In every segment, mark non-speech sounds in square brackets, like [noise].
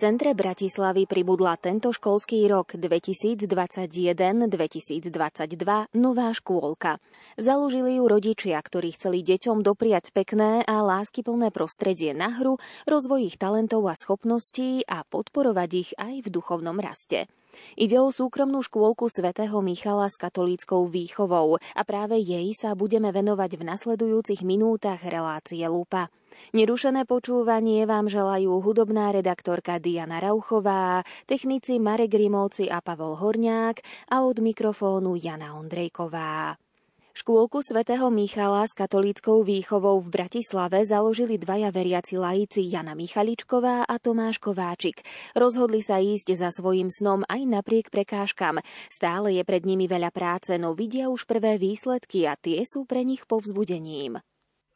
centre Bratislavy pribudla tento školský rok 2021-2022 nová škôlka. Založili ju rodičia, ktorí chceli deťom dopriať pekné a láskyplné prostredie na hru, rozvoj ich talentov a schopností a podporovať ich aj v duchovnom raste. Ide o súkromnú škôlku svätého Michala s katolíckou výchovou a práve jej sa budeme venovať v nasledujúcich minútach relácie Lupa. Nerušené počúvanie vám želajú hudobná redaktorka Diana Rauchová, technici Marek Grimovci a Pavol Horniák a od mikrofónu Jana Ondrejková. Škôlku svätého Michala s katolíckou výchovou v Bratislave založili dvaja veriaci laici Jana Michaličková a Tomáš Kováčik. Rozhodli sa ísť za svojim snom aj napriek prekážkam. Stále je pred nimi veľa práce, no vidia už prvé výsledky a tie sú pre nich povzbudením.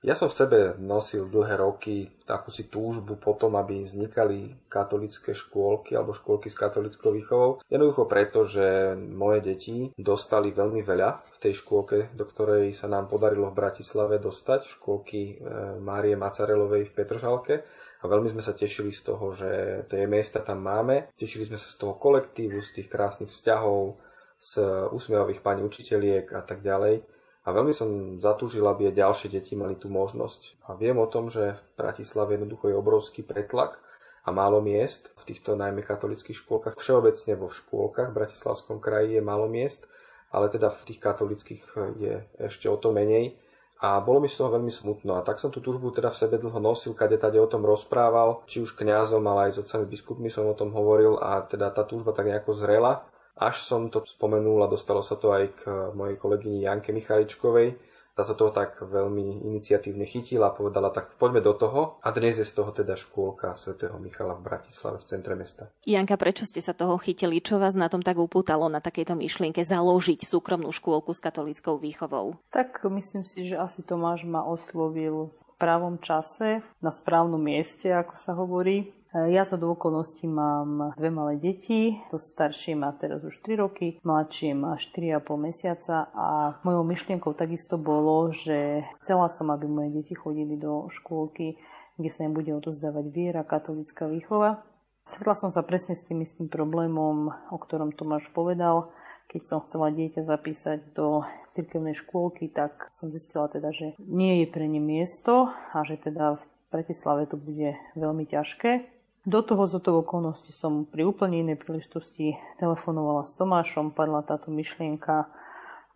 Ja som v sebe nosil dlhé roky takú si túžbu potom, aby vznikali katolické škôlky alebo škôlky s katolickou výchovou. Jednoducho preto, že moje deti dostali veľmi veľa v tej škôlke, do ktorej sa nám podarilo v Bratislave dostať, škôlky e, Márie Macarelovej v Petržalke. A veľmi sme sa tešili z toho, že tie miesta tam máme. Tešili sme sa z toho kolektívu, z tých krásnych vzťahov, z úsmievavých pani učiteľiek a tak ďalej. A veľmi som zatúžil, aby ďalšie deti mali tú možnosť. A viem o tom, že v Bratislave jednoducho je obrovský pretlak a málo miest v týchto najmä katolických škôlkach. Všeobecne vo škôlkach v Bratislavskom kraji je málo miest, ale teda v tých katolických je ešte o to menej. A bolo mi z toho veľmi smutno. A tak som tú túžbu teda v sebe dlho nosil, kade tade o tom rozprával, či už kňazom, ale aj s otcami biskupmi som o tom hovoril a teda tá túžba tak nejako zrela až som to spomenul a dostalo sa to aj k mojej kolegyni Janke Michaličkovej. Tá sa toho tak veľmi iniciatívne chytila a povedala, tak poďme do toho. A dnes je z toho teda škôlka svätého Michala v Bratislave v centre mesta. Janka, prečo ste sa toho chytili? Čo vás na tom tak upútalo na takejto myšlienke založiť súkromnú škôlku s katolíckou výchovou? Tak myslím si, že asi Tomáš ma oslovil v pravom čase, na správnom mieste, ako sa hovorí. Ja sa do okolností mám dve malé deti, to staršie má teraz už 3 roky, mladšie má 4,5 mesiaca a mojou myšlienkou takisto bolo, že chcela som, aby moje deti chodili do škôlky, kde sa im bude odozdávať viera, katolická výchova. Stretla som sa presne s tým istým problémom, o ktorom Tomáš povedal. Keď som chcela dieťa zapísať do cirkevnej škôlky, tak som zistila teda, že nie je pre ne miesto a že teda v Bratislave to bude veľmi ťažké. Do toho z toho okolnosti som pri úplne inej príležitosti telefonovala s Tomášom, padla táto myšlienka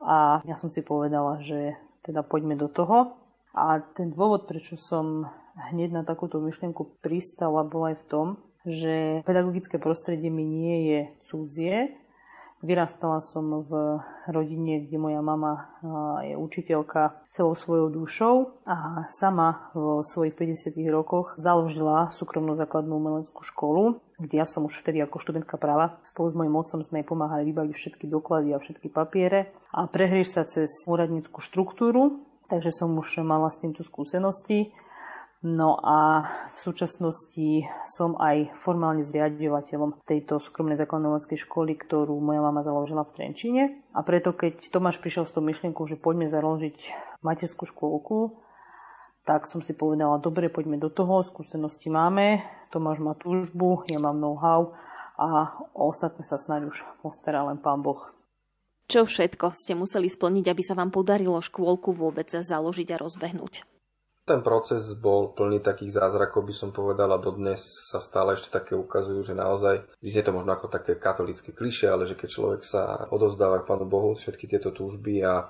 a ja som si povedala, že teda poďme do toho. A ten dôvod, prečo som hneď na takúto myšlienku pristala, bol aj v tom, že pedagogické prostredie mi nie je cudzie, Vyrastala som v rodine, kde moja mama je učiteľka celou svojou dušou a sama vo svojich 50 rokoch založila súkromnú základnú umeleckú školu, kde ja som už vtedy ako študentka práva spolu s mojim otcom sme jej pomáhali vybaviť všetky doklady a všetky papiere a prehrieš sa cez úradníckú štruktúru, takže som už mala s týmto skúsenosti No a v súčasnosti som aj formálne zriadovateľom tejto súkromnej základnovackej školy, ktorú moja mama založila v Trenčine. A preto, keď Tomáš prišiel s tou myšlienkou, že poďme založiť materskú škôlku, tak som si povedala, dobre, poďme do toho, skúsenosti máme, Tomáš má túžbu, ja mám know-how a o ostatné sa snáď už postará len pán Boh. Čo všetko ste museli splniť, aby sa vám podarilo škôlku vôbec založiť a rozbehnúť? Ten proces bol plný takých zázrakov, by som povedal, a dodnes sa stále ešte také ukazujú, že naozaj, je to možno ako také katolické kliše, ale že keď človek sa odovzdáva k Pánu Bohu všetky tieto túžby a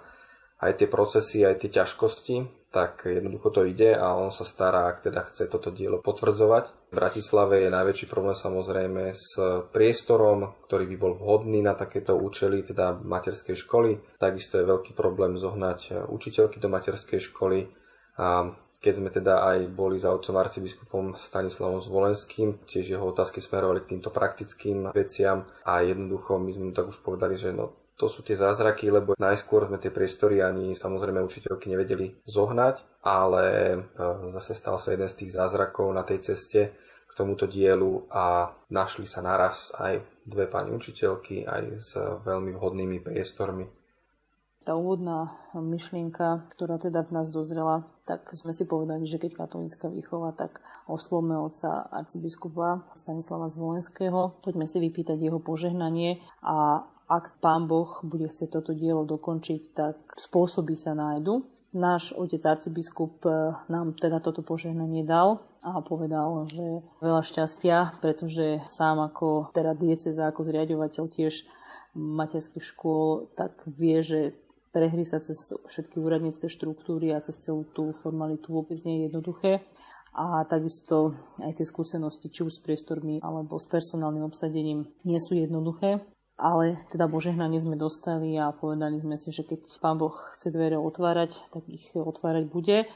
aj tie procesy, aj tie ťažkosti, tak jednoducho to ide a on sa stará, ak teda chce toto dielo potvrdzovať. V Bratislave je najväčší problém samozrejme s priestorom, ktorý by bol vhodný na takéto účely, teda materskej školy. Takisto je veľký problém zohnať učiteľky do materskej školy. A keď sme teda aj boli za otcom arcibiskupom Stanislavom Zvolenským, tiež jeho otázky smerovali k týmto praktickým veciam a jednoducho my sme tak už povedali, že no, to sú tie zázraky, lebo najskôr sme tie priestory ani samozrejme učiteľky nevedeli zohnať, ale e, zase stal sa jeden z tých zázrakov na tej ceste k tomuto dielu a našli sa naraz aj dve pani učiteľky aj s veľmi vhodnými priestormi tá úvodná myšlienka, ktorá teda v nás dozrela, tak sme si povedali, že keď katolická výchova, tak oslovme otca arcibiskupa Stanislava Zvolenského. Poďme si vypýtať jeho požehnanie a ak pán Boh bude chcieť toto dielo dokončiť, tak spôsoby sa nájdu. Náš otec arcibiskup nám teda toto požehnanie dal a povedal, že veľa šťastia, pretože sám ako teda dieceza, ako zriadovateľ tiež materských škôl, tak vie, že prehry sa cez všetky úradnícke štruktúry a cez celú tú formalitu vôbec nie je jednoduché. A takisto aj tie skúsenosti, či už s priestormi alebo s personálnym obsadením, nie sú jednoduché. Ale teda požehnanie sme dostali a povedali sme si, že keď Pán Boh chce dvere otvárať, tak ich otvárať bude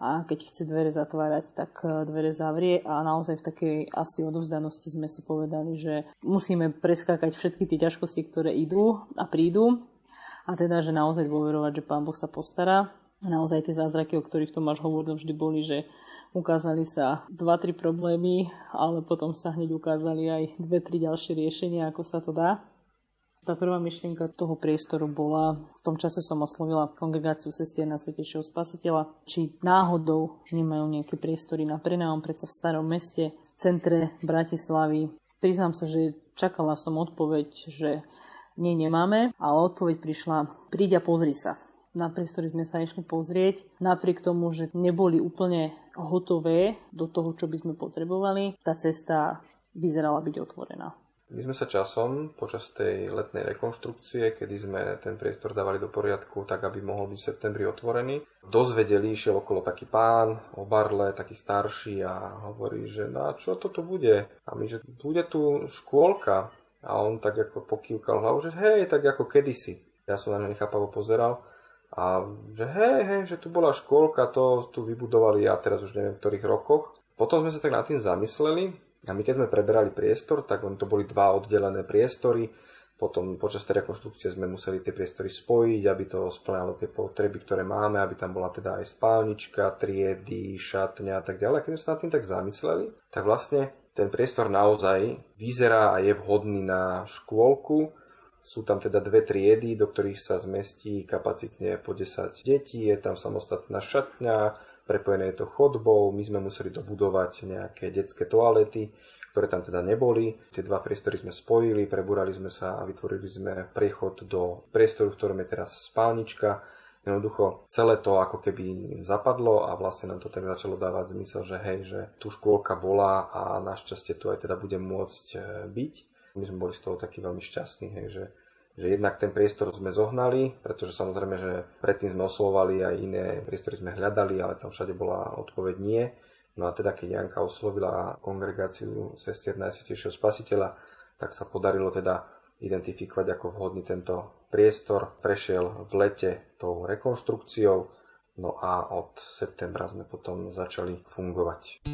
a keď chce dvere zatvárať, tak e, dvere zavrie a naozaj v takej asi odovzdanosti sme si povedali, že musíme preskákať všetky tie ťažkosti, ktoré idú a prídu a teda, že naozaj dôverovať, že Pán Boh sa postará. Naozaj tie zázraky, o ktorých Tomáš hovoril, vždy boli, že ukázali sa dva, tri problémy, ale potom sa hneď ukázali aj dve, tri ďalšie riešenia, ako sa to dá. Tá prvá myšlienka toho priestoru bola, v tom čase som oslovila kongregáciu sestier na Svetejšieho Spasiteľa, či náhodou nemajú nejaké priestory na prenájom, predsa v starom meste, v centre Bratislavy. Priznám sa, že čakala som odpoveď, že nie, nemáme, ale odpoveď prišla, príď a pozri sa. Na priestory sme sa išli pozrieť, napriek tomu, že neboli úplne hotové do toho, čo by sme potrebovali, tá cesta vyzerala byť otvorená. My sme sa časom počas tej letnej rekonštrukcie, kedy sme ten priestor dávali do poriadku, tak aby mohol byť v septembri otvorený, dozvedeli, išiel okolo taký pán o barle, taký starší a hovorí, že na čo toto bude? A my, že bude tu škôlka. A on tak ako pokývkal hlavu, že hej, tak ako kedysi. Ja som na ňo nechápavo pozeral. A že hej, hej, že tu bola škôlka, to tu vybudovali ja teraz už neviem v ktorých rokoch. Potom sme sa tak nad tým zamysleli a my keď sme preberali priestor, tak to boli dva oddelené priestory. Potom počas tej rekonštrukcie sme museli tie priestory spojiť, aby to splňalo tie potreby, ktoré máme, aby tam bola teda aj spálnička, triedy, šatňa a tak ďalej. Keď sme sa nad tým tak zamysleli, tak vlastne ten priestor naozaj vyzerá a je vhodný na škôlku. Sú tam teda dve triedy, do ktorých sa zmestí kapacitne po 10 detí, je tam samostatná šatňa, prepojené je to chodbou, my sme museli dobudovať nejaké detské toalety, ktoré tam teda neboli. Tie dva priestory sme spojili, prebúrali sme sa a vytvorili sme priechod do priestoru, v ktorom je teraz spálnička. Jednoducho celé to ako keby zapadlo a vlastne nám to tak začalo dávať zmysel, že hej, že tu škôlka bola a našťastie tu aj teda bude môcť e, byť. My sme boli z toho takí veľmi šťastní, hej, že že jednak ten priestor sme zohnali, pretože samozrejme, že predtým sme oslovovali aj iné priestory sme hľadali, ale tam všade bola odpoveď nie. No a teda keď Janka oslovila kongregáciu sestier Najsvetejšieho spasiteľa, tak sa podarilo teda identifikovať ako vhodný tento priestor. Prešiel v lete tou rekonštrukciou, no a od septembra sme potom začali fungovať.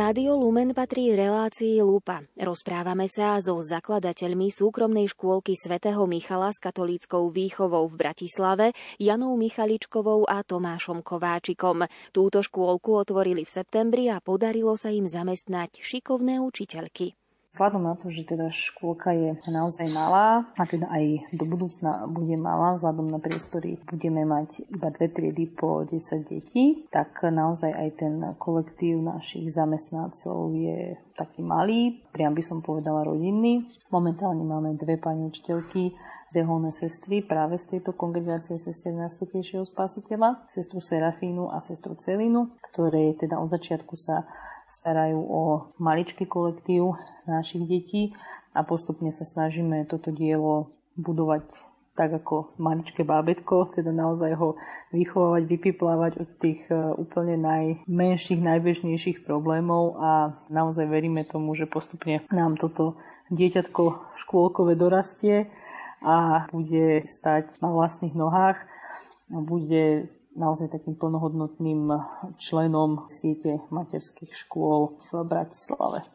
Rádio Lumen patrí relácii Lupa. Rozprávame sa so zakladateľmi súkromnej škôlky svätého Michala s katolíckou výchovou v Bratislave, Janou Michaličkovou a Tomášom Kováčikom. Túto škôlku otvorili v septembri a podarilo sa im zamestnať šikovné učiteľky. Vzhľadom na to, že teda škôlka je naozaj malá a teda aj do budúcna bude malá, vzhľadom na priestory budeme mať iba dve triedy po 10 detí, tak naozaj aj ten kolektív našich zamestnancov je taký malý, priam by som povedala rodinný. Momentálne máme dve pani učiteľky, reholné sestry práve z tejto kongregácie sestier Najsvetejšieho spasiteľa, sestru Serafínu a sestru Celinu, ktoré teda od začiatku sa starajú o maličký kolektív našich detí a postupne sa snažíme toto dielo budovať tak ako maličké bábetko, teda naozaj ho vychovávať, vypiplávať od tých e, úplne najmenších, najbežnejších problémov a naozaj veríme tomu, že postupne nám toto dieťatko škôlkové dorastie a bude stať na vlastných nohách a bude naozaj takým plnohodnotným členom siete materských škôl v Bratislave.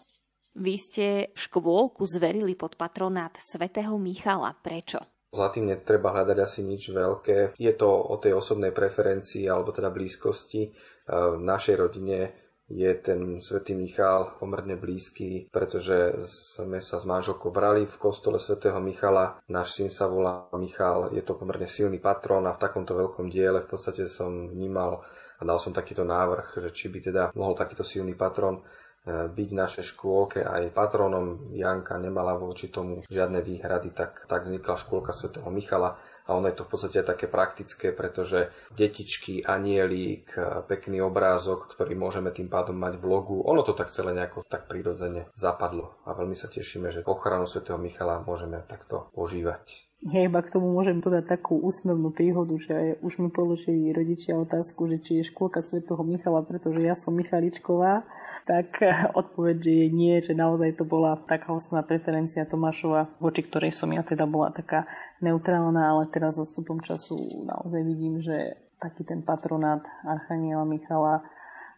Vy ste škôlku zverili pod patronát svätého Michala. Prečo? Za tým netreba hľadať asi nič veľké. Je to o tej osobnej preferencii alebo teda blízkosti. V našej rodine je ten svätý Michal pomerne blízky, pretože sme sa s manželkou brali v kostole svätého Michala. Náš syn sa volá Michal, je to pomerne silný patron a v takomto veľkom diele v podstate som vnímal a dal som takýto návrh, že či by teda mohol takýto silný patron byť v našej škôlke aj patronom. Janka nemala voči tomu žiadne výhrady, tak, tak vznikla škôlka svätého Michala a ono je to v podstate také praktické, pretože detičky, anielík, pekný obrázok, ktorý môžeme tým pádom mať v logu, ono to tak celé nejako tak prirodzene zapadlo a veľmi sa tešíme, že ochranu svätého Michala môžeme takto požívať. Ja iba k tomu môžem dodať takú úsmevnú príhodu, že už mi položili rodičia otázku, že či je škôlka svätého Michala, pretože ja som Michaličková, tak [laughs] odpoveď, že je nie, že naozaj to bola taká osobná preferencia Tomášova, voči ktorej som ja teda bola taká neutrálna, ale teraz odstupom času naozaj vidím, že taký ten patronát Archaniela Michala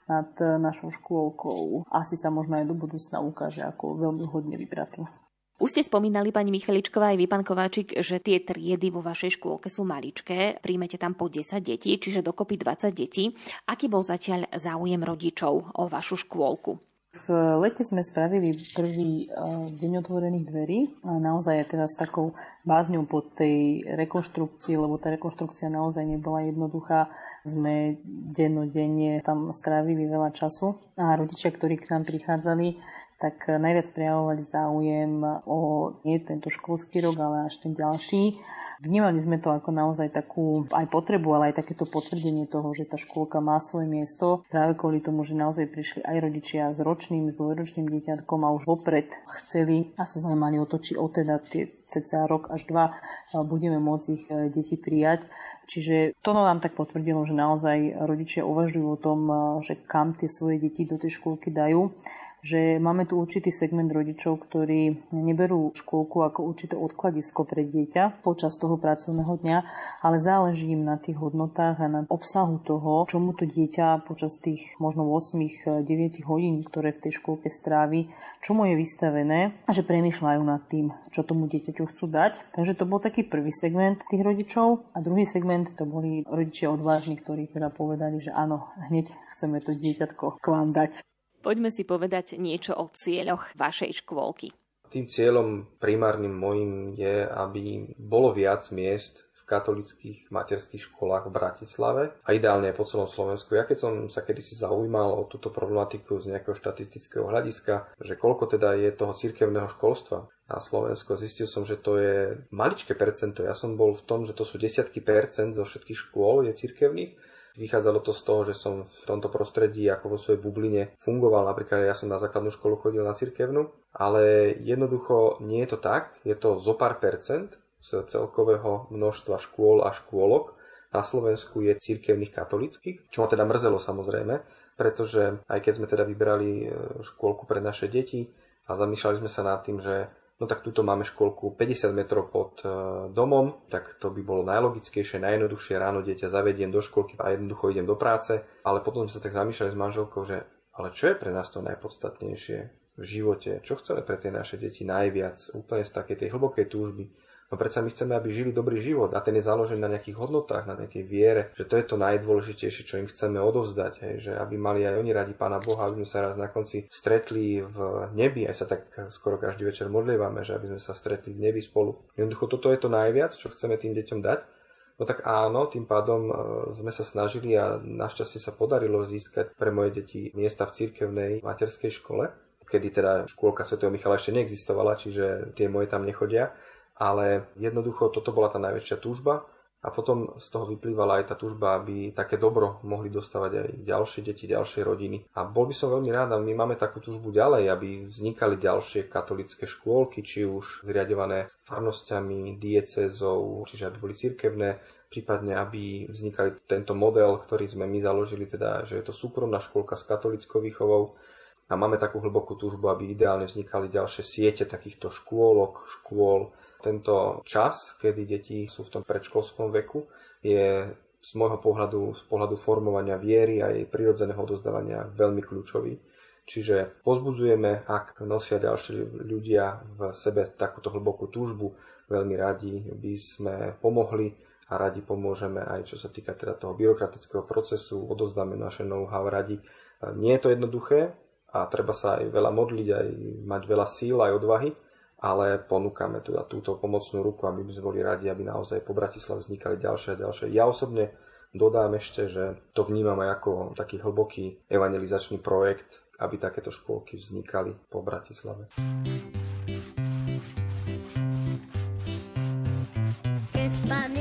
nad našou škôlkou asi sa možno aj do budúcna ukáže ako veľmi hodne vybratý. Už ste spomínali, pani Michaličková, aj vy, pán Kováčik, že tie triedy vo vašej škôlke sú maličké, príjmete tam po 10 detí, čiže dokopy 20 detí. Aký bol zatiaľ záujem rodičov o vašu škôlku? V lete sme spravili prvý eh, deň otvorených dverí naozaj teda s takou bázňou po tej rekonštrukcii, lebo tá rekonštrukcia naozaj nebola jednoduchá. Sme dennodenne tam strávili veľa času a rodičia, ktorí k nám prichádzali, tak najviac prejavovali záujem o nie tento školský rok, ale až ten ďalší. Vnímali sme to ako naozaj takú aj potrebu, ale aj takéto potvrdenie toho, že tá škôlka má svoje miesto. Práve kvôli tomu, že naozaj prišli aj rodičia s ročným, s dvojročným dieťatkom a už vopred chceli a sa zaujímali o to, či o teda tie cca rok až dva budeme môcť ich deti prijať. Čiže to nám tak potvrdilo, že naozaj rodičia uvažujú o tom, že kam tie svoje deti do tej škôlky dajú že máme tu určitý segment rodičov, ktorí neberú škôlku ako určité odkladisko pre dieťa počas toho pracovného dňa, ale záleží im na tých hodnotách a na obsahu toho, čomu to dieťa počas tých možno 8-9 hodín, ktoré v tej škôlke strávi, čomu je vystavené a že premýšľajú nad tým, čo tomu dieťaťu chcú dať. Takže to bol taký prvý segment tých rodičov a druhý segment to boli rodičia odvážni, ktorí teda povedali, že áno, hneď chceme to dieťatko k vám dať. Poďme si povedať niečo o cieľoch vašej škôlky. Tým cieľom primárnym môjim je, aby bolo viac miest v katolických materských školách v Bratislave a ideálne po celom Slovensku. Ja keď som sa kedysi zaujímal o túto problematiku z nejakého štatistického hľadiska, že koľko teda je toho cirkevného školstva na Slovensku, zistil som, že to je maličké percento. Ja som bol v tom, že to sú desiatky percent zo všetkých škôl je cirkevných Vychádzalo to z toho, že som v tomto prostredí ako vo svojej bubline fungoval. Napríklad ja som na základnú školu chodil na cirkevnú, ale jednoducho nie je to tak. Je to zo pár percent z celkového množstva škôl a škôlok na Slovensku je církevných katolických, čo ma teda mrzelo samozrejme, pretože aj keď sme teda vybrali e, škôlku pre naše deti a zamýšľali sme sa nad tým, že no tak tuto máme škôlku 50 metrov pod e, domom, tak to by bolo najlogickejšie, najjednoduchšie, ráno dieťa zavediem do školky a jednoducho idem do práce, ale potom sme sa tak zamýšľali s manželkou, že ale čo je pre nás to najpodstatnejšie v živote, čo chceme pre tie naše deti najviac, úplne z takej tej hlbokej túžby, No predsa my chceme, aby žili dobrý život a ten je založený na nejakých hodnotách, na nejakej viere, že to je to najdôležitejšie, čo im chceme odovzdať, hej, že aby mali aj oni radi Pána Boha, aby sme sa raz na konci stretli v nebi, aj sa tak skoro každý večer modlievame, že aby sme sa stretli v nebi spolu. Jednoducho toto je to najviac, čo chceme tým deťom dať. No tak áno, tým pádom e, sme sa snažili a našťastie sa podarilo získať pre moje deti miesta v cirkevnej materskej škole, kedy teda škôlka Sv. Michala ešte neexistovala, čiže tie moje tam nechodia ale jednoducho toto bola tá najväčšia túžba a potom z toho vyplývala aj tá túžba, aby také dobro mohli dostávať aj ďalšie deti, ďalšie rodiny. A bol by som veľmi rád, a my máme takú túžbu ďalej, aby vznikali ďalšie katolické škôlky, či už zriadované farnosťami, diecezou, čiže aby boli cirkevné, prípadne aby vznikali tento model, ktorý sme my založili, teda, že je to súkromná škôlka s katolickou výchovou, a máme takú hlbokú túžbu, aby ideálne vznikali ďalšie siete takýchto škôlok, škôl, tento čas, kedy deti sú v tom predškolskom veku, je z môjho pohľadu, z pohľadu formovania viery a jej prirodzeného odozdávania veľmi kľúčový. Čiže pozbudzujeme, ak nosia ďalší ľudia v sebe takúto hlbokú túžbu, veľmi radi by sme pomohli a radi pomôžeme aj čo sa týka teda toho byrokratického procesu, odozdáme naše know-how radi. Nie je to jednoduché a treba sa aj veľa modliť, aj mať veľa síl, aj odvahy, ale ponúkame teda túto pomocnú ruku, aby sme boli radi, aby naozaj po Bratislave vznikali ďalšie a ďalšie. Ja osobne dodám ešte, že to vnímam aj ako taký hlboký evangelizačný projekt, aby takéto škôlky vznikali po Bratislave. Keď pán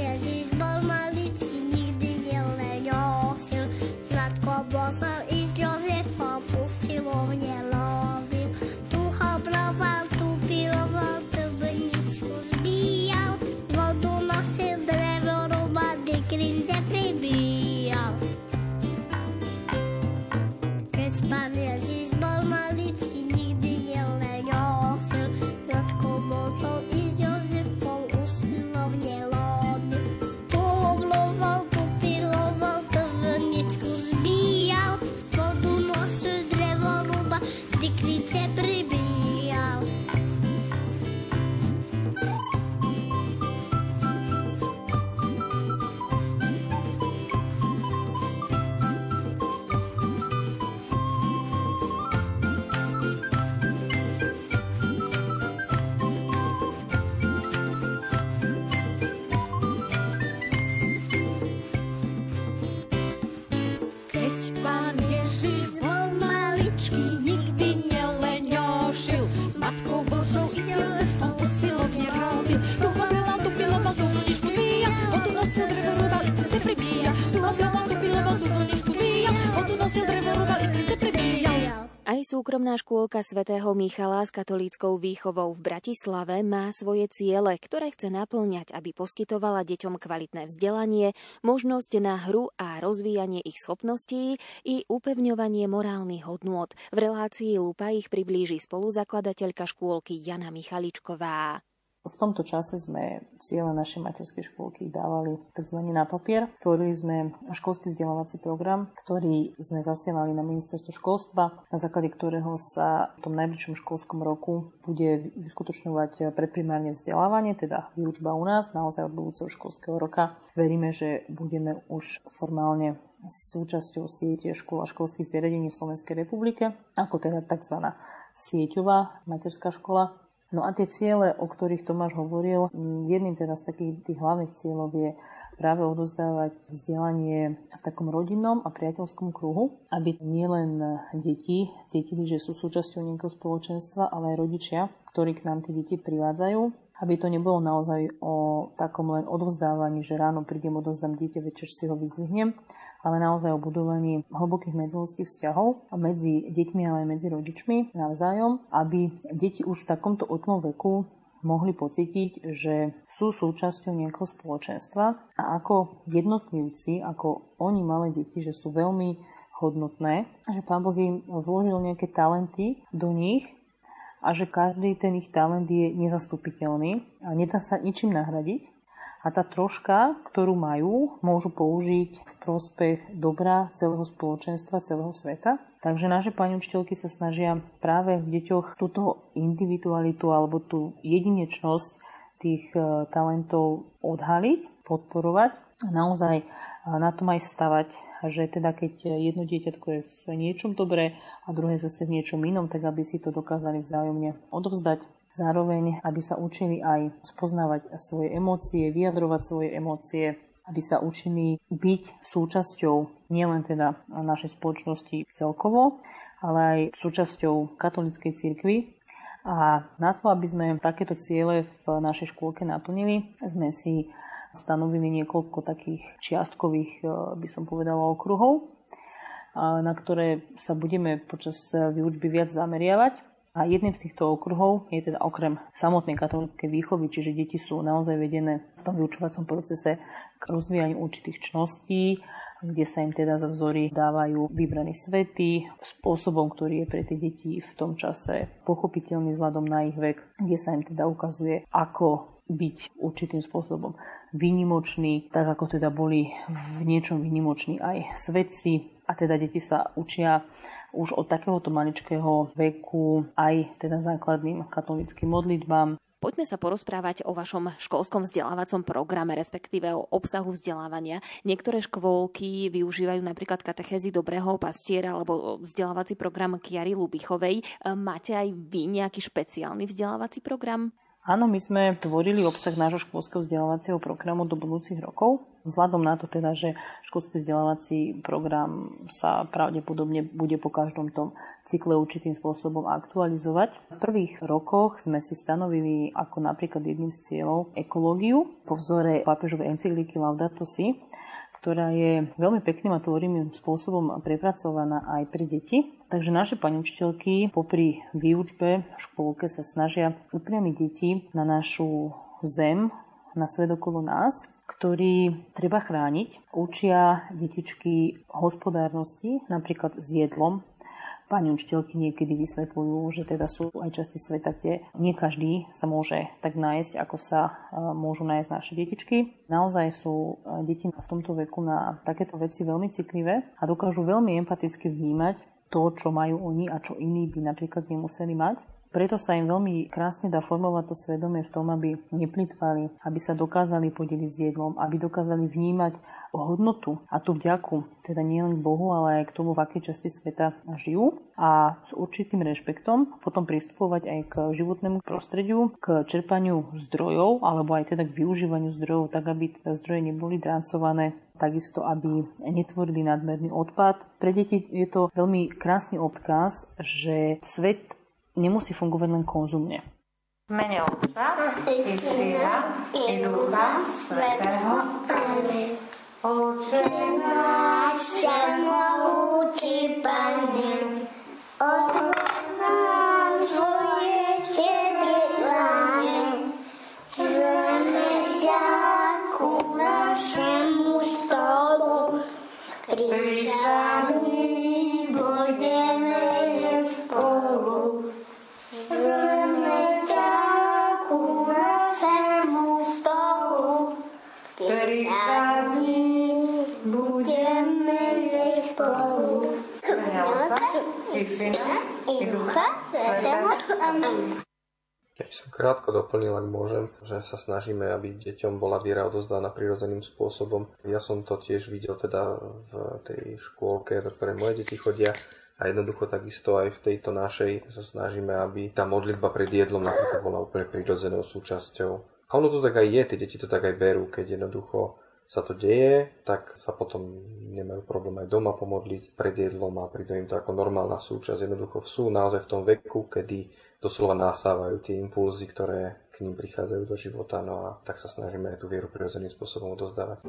súkromná škôlka svätého Michala s katolíckou výchovou v Bratislave má svoje ciele, ktoré chce naplňať, aby poskytovala deťom kvalitné vzdelanie, možnosť na hru a rozvíjanie ich schopností i upevňovanie morálnych hodnôt. V relácii Lupa ich priblíži spoluzakladateľka škôlky Jana Michaličková. V tomto čase sme cieľe našej materskej škôlky dávali tzv. na papier. Tvorili sme školský vzdelávací program, ktorý sme zasielali na ministerstvo školstva, na základe ktorého sa v tom najbližšom školskom roku bude vyskutočňovať predprimárne vzdelávanie, teda výučba u nás, naozaj od budúceho školského roka. Veríme, že budeme už formálne súčasťou siete škôl a školských zariadení v Slovenskej republike, ako teda tzv. sieťová materská škola No a tie ciele, o ktorých Tomáš hovoril, jedným teda z takých tých hlavných cieľov je práve odozdávať vzdelanie v takom rodinnom a priateľskom kruhu, aby nielen deti cítili, že sú súčasťou nejakého spoločenstva, ale aj rodičia, ktorí k nám tie deti privádzajú, aby to nebolo naozaj o takom len odovzdávaní, že ráno prídem, odovzdám dieťa, večer si ho vyzdvihnem, ale naozaj o budovaní hlbokých medziludských vzťahov medzi deťmi, ale aj medzi rodičmi navzájom, aby deti už v takomto otmom veku mohli pocítiť, že sú súčasťou nejakého spoločenstva a ako jednotlivci, ako oni malé deti, že sú veľmi hodnotné, že Pán Boh im vložil nejaké talenty do nich a že každý ten ich talent je nezastupiteľný a nedá sa ničím nahradiť. A tá troška, ktorú majú, môžu použiť v prospech dobra celého spoločenstva, celého sveta. Takže naše pani učiteľky sa snažia práve v deťoch túto individualitu alebo tú jedinečnosť tých e, talentov odhaliť, podporovať a naozaj e, na tom aj stavať že teda keď jedno dieťatko je v niečom dobré a druhé zase v niečom inom, tak aby si to dokázali vzájomne odovzdať. Zároveň, aby sa učili aj spoznávať svoje emócie, vyjadrovať svoje emócie, aby sa učili byť súčasťou nielen teda našej spoločnosti celkovo, ale aj súčasťou katolíckej cirkvi. A na to, aby sme takéto ciele v našej škôlke naplnili, sme si stanovili niekoľko takých čiastkových, e, by som povedala, okruhov, na ktoré sa budeme počas výučby viac zameriavať. A jedným z týchto okruhov je teda okrem samotnej katolíckej výchovy, čiže deti sú naozaj vedené v tom vyučovacom procese k rozvíjaniu určitých čností, kde sa im teda za vzory dávajú vybraní svety spôsobom, ktorý je pre tie deti v tom čase pochopiteľný vzhľadom na ich vek, kde sa im teda ukazuje, ako byť určitým spôsobom výnimočný, tak ako teda boli v niečom výnimoční aj svedci. A teda deti sa učia už od takéhoto maličkého veku aj teda základným katolickým modlitbám. Poďme sa porozprávať o vašom školskom vzdelávacom programe, respektíve o obsahu vzdelávania. Niektoré škôlky využívajú napríklad katechézy dobrého pastiera alebo vzdelávací program Kiary Lubichovej. Máte aj vy nejaký špeciálny vzdelávací program? Áno, my sme tvorili obsah nášho školského vzdelávacieho programu do budúcich rokov. Vzhľadom na to teda, že školský vzdelávací program sa pravdepodobne bude po každom tom cykle určitým spôsobom aktualizovať. V prvých rokoch sme si stanovili ako napríklad jedným z cieľov ekológiu po vzore pápežovej encykliky Laudato Si, ktorá je veľmi pekným a tvorivým spôsobom prepracovaná aj pre deti. Takže naše pani učiteľky popri výučbe v škôlke sa snažia upriamiť deti na našu zem, na svet okolo nás, ktorý treba chrániť. Učia detičky hospodárnosti, napríklad s jedlom, Pani učiteľky niekedy vysvetľujú, že teda sú aj časti sveta, kde nie každý sa môže tak nájsť, ako sa e, môžu nájsť naše detičky. Naozaj sú e, deti v tomto veku na takéto veci veľmi citlivé a dokážu veľmi empaticky vnímať to, čo majú oni a čo iní by napríklad nemuseli mať. Preto sa im veľmi krásne dá formovať to svedomie v tom, aby neplitvali, aby sa dokázali podeliť s jedlom, aby dokázali vnímať hodnotu a tú vďaku, teda nielen k Bohu, ale aj k tomu, v akej časti sveta žijú a s určitým rešpektom potom pristupovať aj k životnému prostrediu, k čerpaniu zdrojov alebo aj teda k využívaniu zdrojov, tak aby teda zdroje neboli drancované takisto aby netvorili nadmerný odpad. Pre deti je to veľmi krásny odkaz, že svet nemusí fungovať len konzumne. Mene Otca i Syna i Ducha Svetého. Amen. Oče náš, všemohúci Pane, otvor nám svoje štedré dláne, žreme ťa ku našemu stolu, krížami Ja by som krátko doplnil, ak môžem, že sa snažíme, aby deťom bola viera odozdaná prirodzeným spôsobom. Ja som to tiež videl teda v tej škôlke, do ktorej moje deti chodia. A jednoducho takisto aj v tejto našej sa snažíme, aby tá modlitba pred jedlom napríklad bola úplne prirodzenou súčasťou. A ono to tak aj je, tie deti to tak aj berú, keď jednoducho sa to deje, tak sa potom nemajú problém aj doma pomodliť pred jedlom a príde im to ako normálna súčasť. Jednoducho sú naozaj v tom veku, kedy doslova nasávajú tie impulzy, ktoré k ním prichádzajú do života, no a tak sa snažíme aj tú vieru prirodzeným spôsobom odozdávať.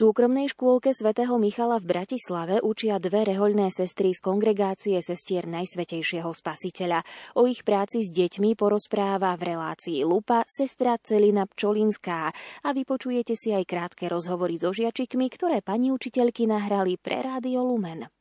Súkromnej škôlke svätého Michala v Bratislave učia dve rehoľné sestry z kongregácie sestier Najsvetejšieho Spasiteľa. O ich práci s deťmi porozpráva v relácii Lupa sestra Celina Pčolinská a vypočujete si aj krátke rozhovory so žiačikmi, ktoré pani učiteľky nahrali pre Rádio Lumen.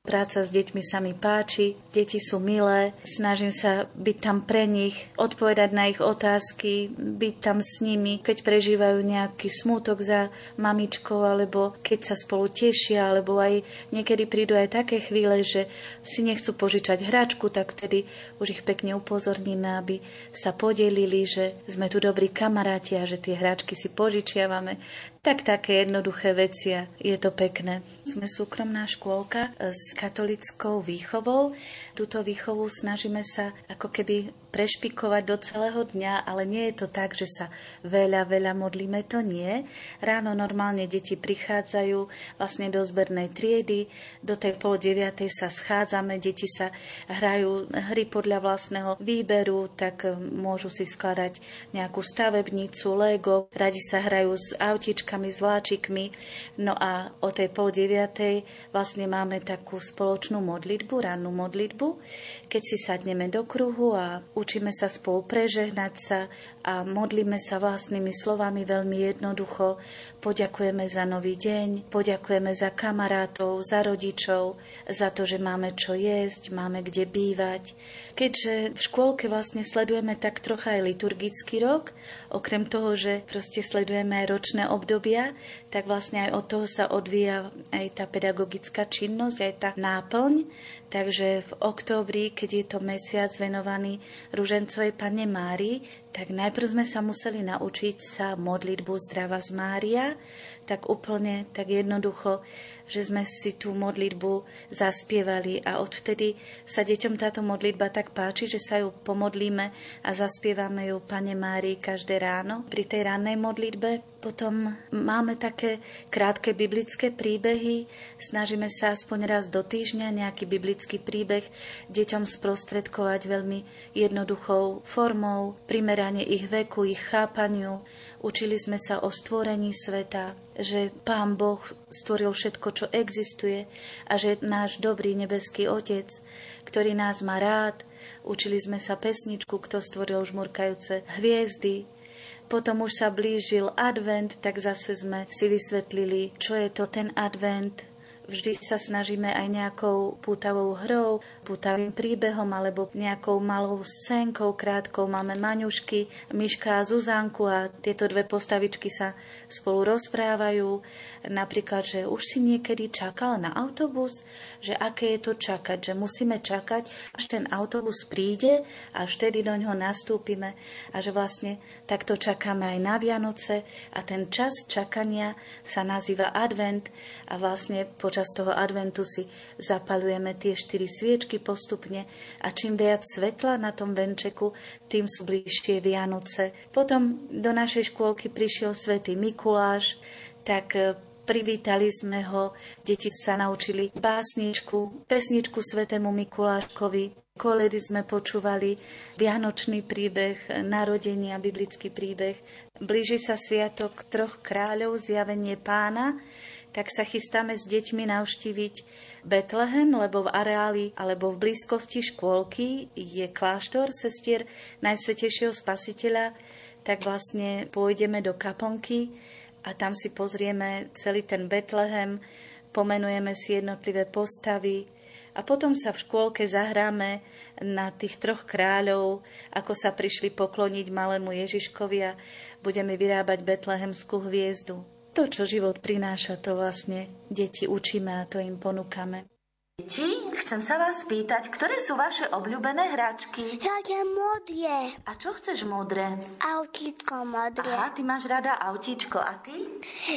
Práca s deťmi sa mi páči, deti sú milé, snažím sa byť tam pre nich, odpovedať na ich otázky, byť tam s nimi, keď prežívajú nejaký smútok za mamičkou, alebo keď sa spolu tešia, alebo aj niekedy prídu aj také chvíle, že si nechcú požičať hračku, tak vtedy už ich pekne upozorníme, aby sa podelili, že sme tu dobrí kamaráti a že tie hračky si požičiavame. Tak také jednoduché veci a je to pekné. Sme súkromná škôlka s katolickou výchovou. Túto výchovu snažíme sa ako keby prešpikovať do celého dňa, ale nie je to tak, že sa veľa, veľa modlíme, to nie. Ráno normálne deti prichádzajú vlastne do zbernej triedy, do tej pol deviatej sa schádzame, deti sa hrajú hry podľa vlastného výberu, tak môžu si skladať nejakú stavebnicu, Lego, radi sa hrajú s autičkami, s vláčikmi, no a o tej pol deviatej vlastne máme takú spoločnú modlitbu, rannú modlitbu, keď si sadneme do kruhu a učíme sa spolu prežehnať sa a modlíme sa vlastnými slovami veľmi jednoducho. Poďakujeme za nový deň, poďakujeme za kamarátov, za rodičov, za to, že máme čo jesť, máme kde bývať. Keďže v škôlke vlastne sledujeme tak trocha aj liturgický rok, okrem toho, že proste sledujeme aj ročné obdobia, tak vlastne aj od toho sa odvíja aj tá pedagogická činnosť, aj tá náplň. Takže v októbri, keď je to mesiac venovaný Ružencovej Pane Mári, tak najprv sme sa museli naučiť sa modlitbu Zdrava z Mária, tak úplne, tak jednoducho že sme si tú modlitbu zaspievali a odvtedy sa deťom táto modlitba tak páči, že sa ju pomodlíme a zaspievame ju Pane Márii každé ráno pri tej rannej modlitbe. Potom máme také krátke biblické príbehy, snažíme sa aspoň raz do týždňa nejaký biblický príbeh deťom sprostredkovať veľmi jednoduchou formou, primerane ich veku, ich chápaniu. Učili sme sa o stvorení sveta, že Pán Boh stvoril všetko, čo existuje a že náš dobrý nebeský Otec, ktorý nás má rád, učili sme sa pesničku, kto stvoril žmurkajúce hviezdy, potom už sa blížil advent, tak zase sme si vysvetlili, čo je to ten advent, Vždy sa snažíme aj nejakou pútavou hrou, pútavým príbehom alebo nejakou malou scénkou krátkou. Máme Maňušky, Miška a Zuzanku a tieto dve postavičky sa spolu rozprávajú napríklad, že už si niekedy čakal na autobus, že aké je to čakať, že musíme čakať, až ten autobus príde a vtedy do ňoho nastúpime a že vlastne takto čakáme aj na Vianoce a ten čas čakania sa nazýva advent a vlastne počas toho adventu si zapalujeme tie štyri sviečky postupne a čím viac svetla na tom venčeku, tým sú bližšie Vianoce. Potom do našej škôlky prišiel svätý Mikuláš, tak privítali sme ho, deti sa naučili básničku, pesničku svetému Mikuláškovi, koledy sme počúvali, vianočný príbeh, narodenia, biblický príbeh. Blíži sa sviatok troch kráľov, zjavenie pána, tak sa chystáme s deťmi navštíviť Betlehem, lebo v areáli alebo v blízkosti škôlky je kláštor sestier Najsvetejšieho spasiteľa, tak vlastne pôjdeme do kaplnky, a tam si pozrieme celý ten Betlehem, pomenujeme si jednotlivé postavy a potom sa v škôlke zahráme na tých troch kráľov, ako sa prišli pokloniť malému Ježiškovi a budeme vyrábať betlehemskú hviezdu. To, čo život prináša, to vlastne deti učíme a to im ponúkame. Deti, chcem sa vás spýtať, ktoré sú vaše obľúbené hračky? Také modré. A čo chceš modré? Autíčko modré. Aha, ty máš rada autíčko. A ty?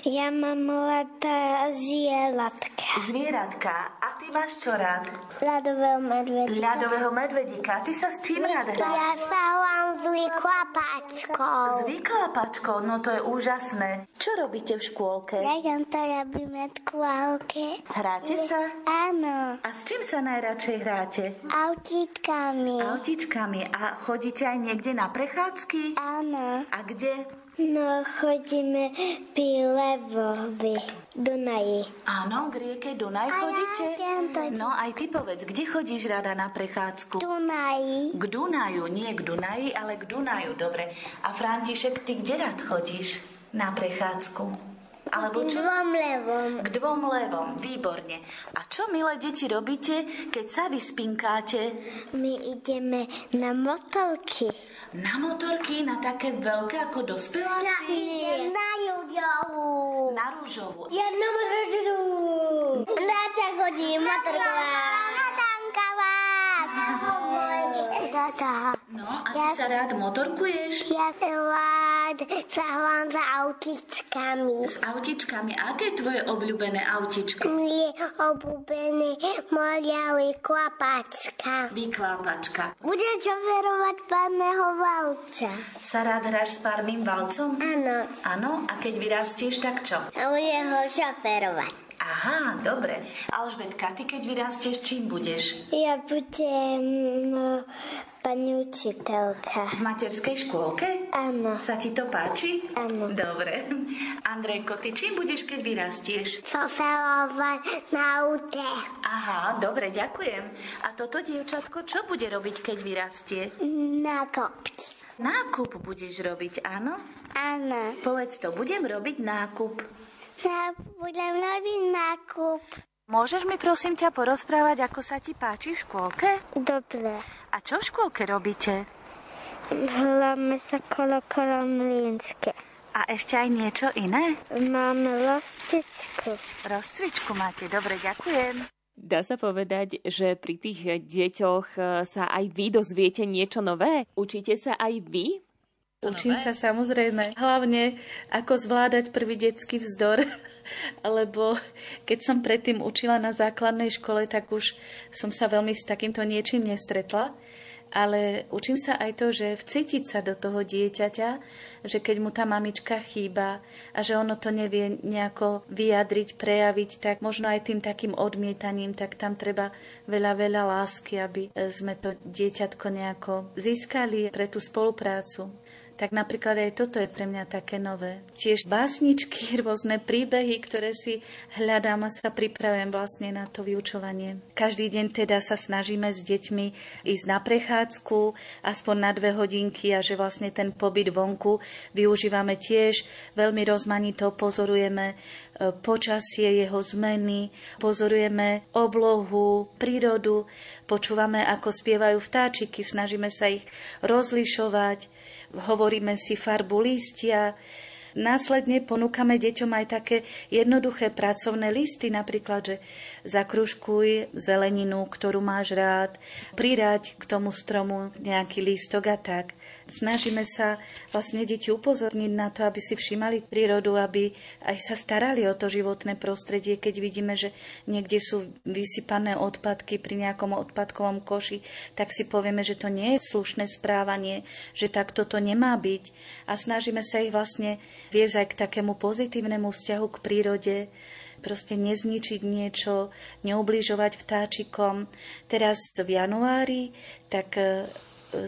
Ja mám rada zvieratka. Zvieratka. A ty máš čo rád? Ľadového medvedíka. Ľadového medvedíka. Ty sa s čím rád Ja hráš? sa vám s vyklapačkou. S vyklapačkou, no to je úžasné. Čo robíte v škôlke? Ja to robíme v kvalke. Hráte sa? Áno, A s čím sa najradšej hráte? autíčkami. Autičkami. A chodíte aj niekde na prechádzky? Áno. A kde? No, chodíme pri Levovi, Dunaji. Áno, k rieke Dunaj A ja chodíte? to- No aj ty povedz, kde chodíš rada na prechádzku? Dunaji. K Dunaju, nie k Dunaji, ale k Dunaju, dobre. A František, ty kde rád chodíš na prechádzku? Alebo čo? Dvom levom. K dvom levom, výborne. A čo, milé deti, robíte, keď sa vyspinkáte? My ideme na motorky. Na motorky, na také veľké ako dospeláci? Nie. Na Juliovú. Na rúžovú. Ja na motorku. Na čo chodím motorková. Na tankovák. Do toho. No, a ty Ja- sa rád motorkuješ? Ja sa rád sa hrám za autičkami. S autičkami. A aké je tvoje obľúbené autičko? Je obľúbený moja klapačka. Vyklápačka. Budem čoferovať pánneho valca. Sa rád hráš s párnym valcom? Áno. Áno, a keď vyrastieš, tak čo? A budem ho šoferovať. Aha, dobre. Alžbetka, ty keď vyrastieš, čím budeš? Ja budem no, pani učiteľka. V materskej škôlke? Áno. Sa ti to páči? Áno. Dobre. [laughs] Andrejko, ty čím budeš, keď vyrastieš? Šoferovať na aute. Aha, dobre, ďakujem. A toto dievčatko, čo bude robiť, keď vyrastie? Na kopť. Nákup budeš robiť, áno? Áno. Povedz to, budem robiť nákup. Ja budem robiť nákup. Môžeš mi prosím ťa porozprávať, ako sa ti páči v škôlke? Dobre. A čo v škôlke robíte? Hľadme sa kolo Kolomlínske. A ešte aj niečo iné? Máme lostičku. Rozcvičku máte, dobre, ďakujem. Dá sa povedať, že pri tých deťoch e, sa aj vy dozviete niečo nové? Učíte sa aj vy? Učím sa samozrejme. Hlavne, ako zvládať prvý detský vzdor, [laughs] lebo keď som predtým učila na základnej škole, tak už som sa veľmi s takýmto niečím nestretla. Ale učím sa aj to, že vcítiť sa do toho dieťaťa, že keď mu tá mamička chýba a že ono to nevie nejako vyjadriť, prejaviť, tak možno aj tým takým odmietaním, tak tam treba veľa, veľa lásky, aby sme to dieťatko nejako získali pre tú spoluprácu tak napríklad aj toto je pre mňa také nové. Tiež básničky, [laughs] rôzne príbehy, ktoré si hľadám a sa pripravujem vlastne na to vyučovanie. Každý deň teda sa snažíme s deťmi ísť na prechádzku, aspoň na dve hodinky a že vlastne ten pobyt vonku využívame tiež veľmi rozmanito, pozorujeme e, počasie, jeho zmeny, pozorujeme oblohu, prírodu, počúvame, ako spievajú vtáčiky, snažíme sa ich rozlišovať, hovoríme si farbu lístia. Následne ponúkame deťom aj také jednoduché pracovné listy, napríklad, že zakruškuj zeleninu, ktorú máš rád, prirať k tomu stromu nejaký lístok a tak. Snažíme sa vlastne deti upozorniť na to, aby si všímali prírodu, aby aj sa starali o to životné prostredie, keď vidíme, že niekde sú vysypané odpadky pri nejakom odpadkovom koši, tak si povieme, že to nie je slušné správanie, že takto to nemá byť. A snažíme sa ich vlastne viesť aj k takému pozitívnemu vzťahu k prírode, proste nezničiť niečo, neubližovať vtáčikom. Teraz v januári tak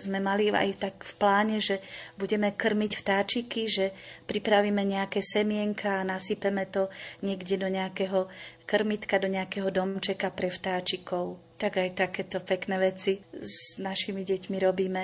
sme mali aj tak v pláne, že budeme krmiť vtáčiky, že pripravíme nejaké semienka a nasypeme to niekde do nejakého krmitka, do nejakého domčeka pre vtáčikov. Tak aj takéto pekné veci s našimi deťmi robíme.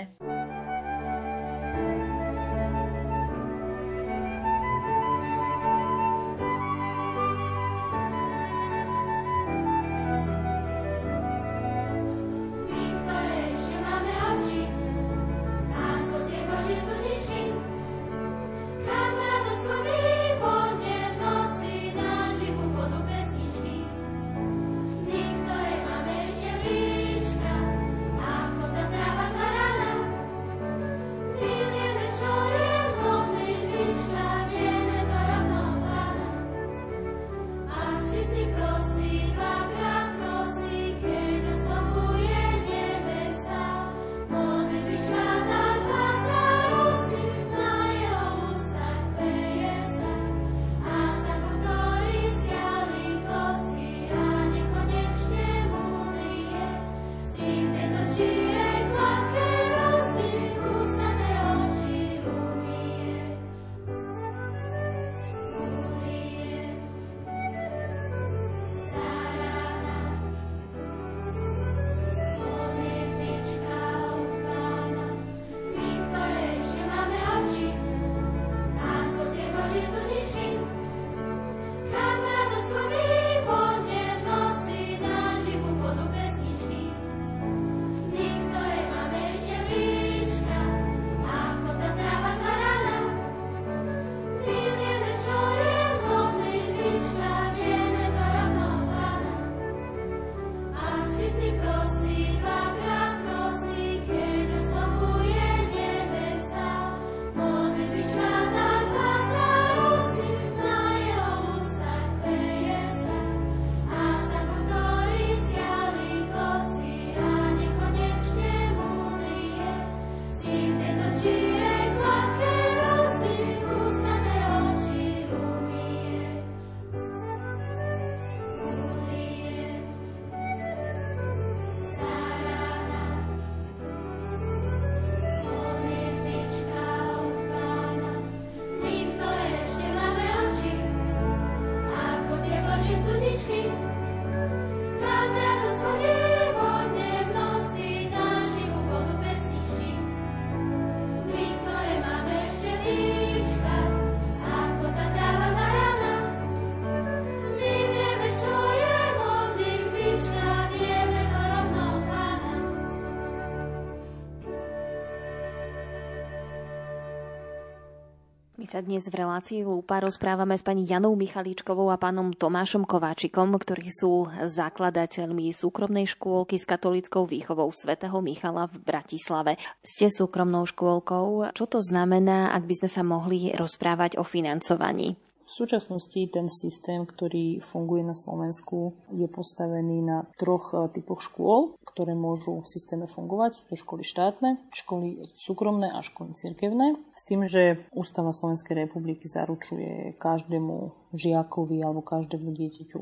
Sa dnes v relácii Lúpa rozprávame s pani Janou Michalíčkovou a pánom Tomášom Kováčikom, ktorí sú zakladateľmi súkromnej škôlky s katolickou výchovou svätého Michala v Bratislave. Ste súkromnou škôlkou. Čo to znamená, ak by sme sa mohli rozprávať o financovaní? V súčasnosti ten systém, ktorý funguje na Slovensku, je postavený na troch e, typoch škôl, ktoré môžu v systéme fungovať. Sú to školy štátne, školy súkromné a školy cirkevné. S tým, že Ústava Slovenskej republiky zaručuje každému žiakovi alebo každému dieťaťu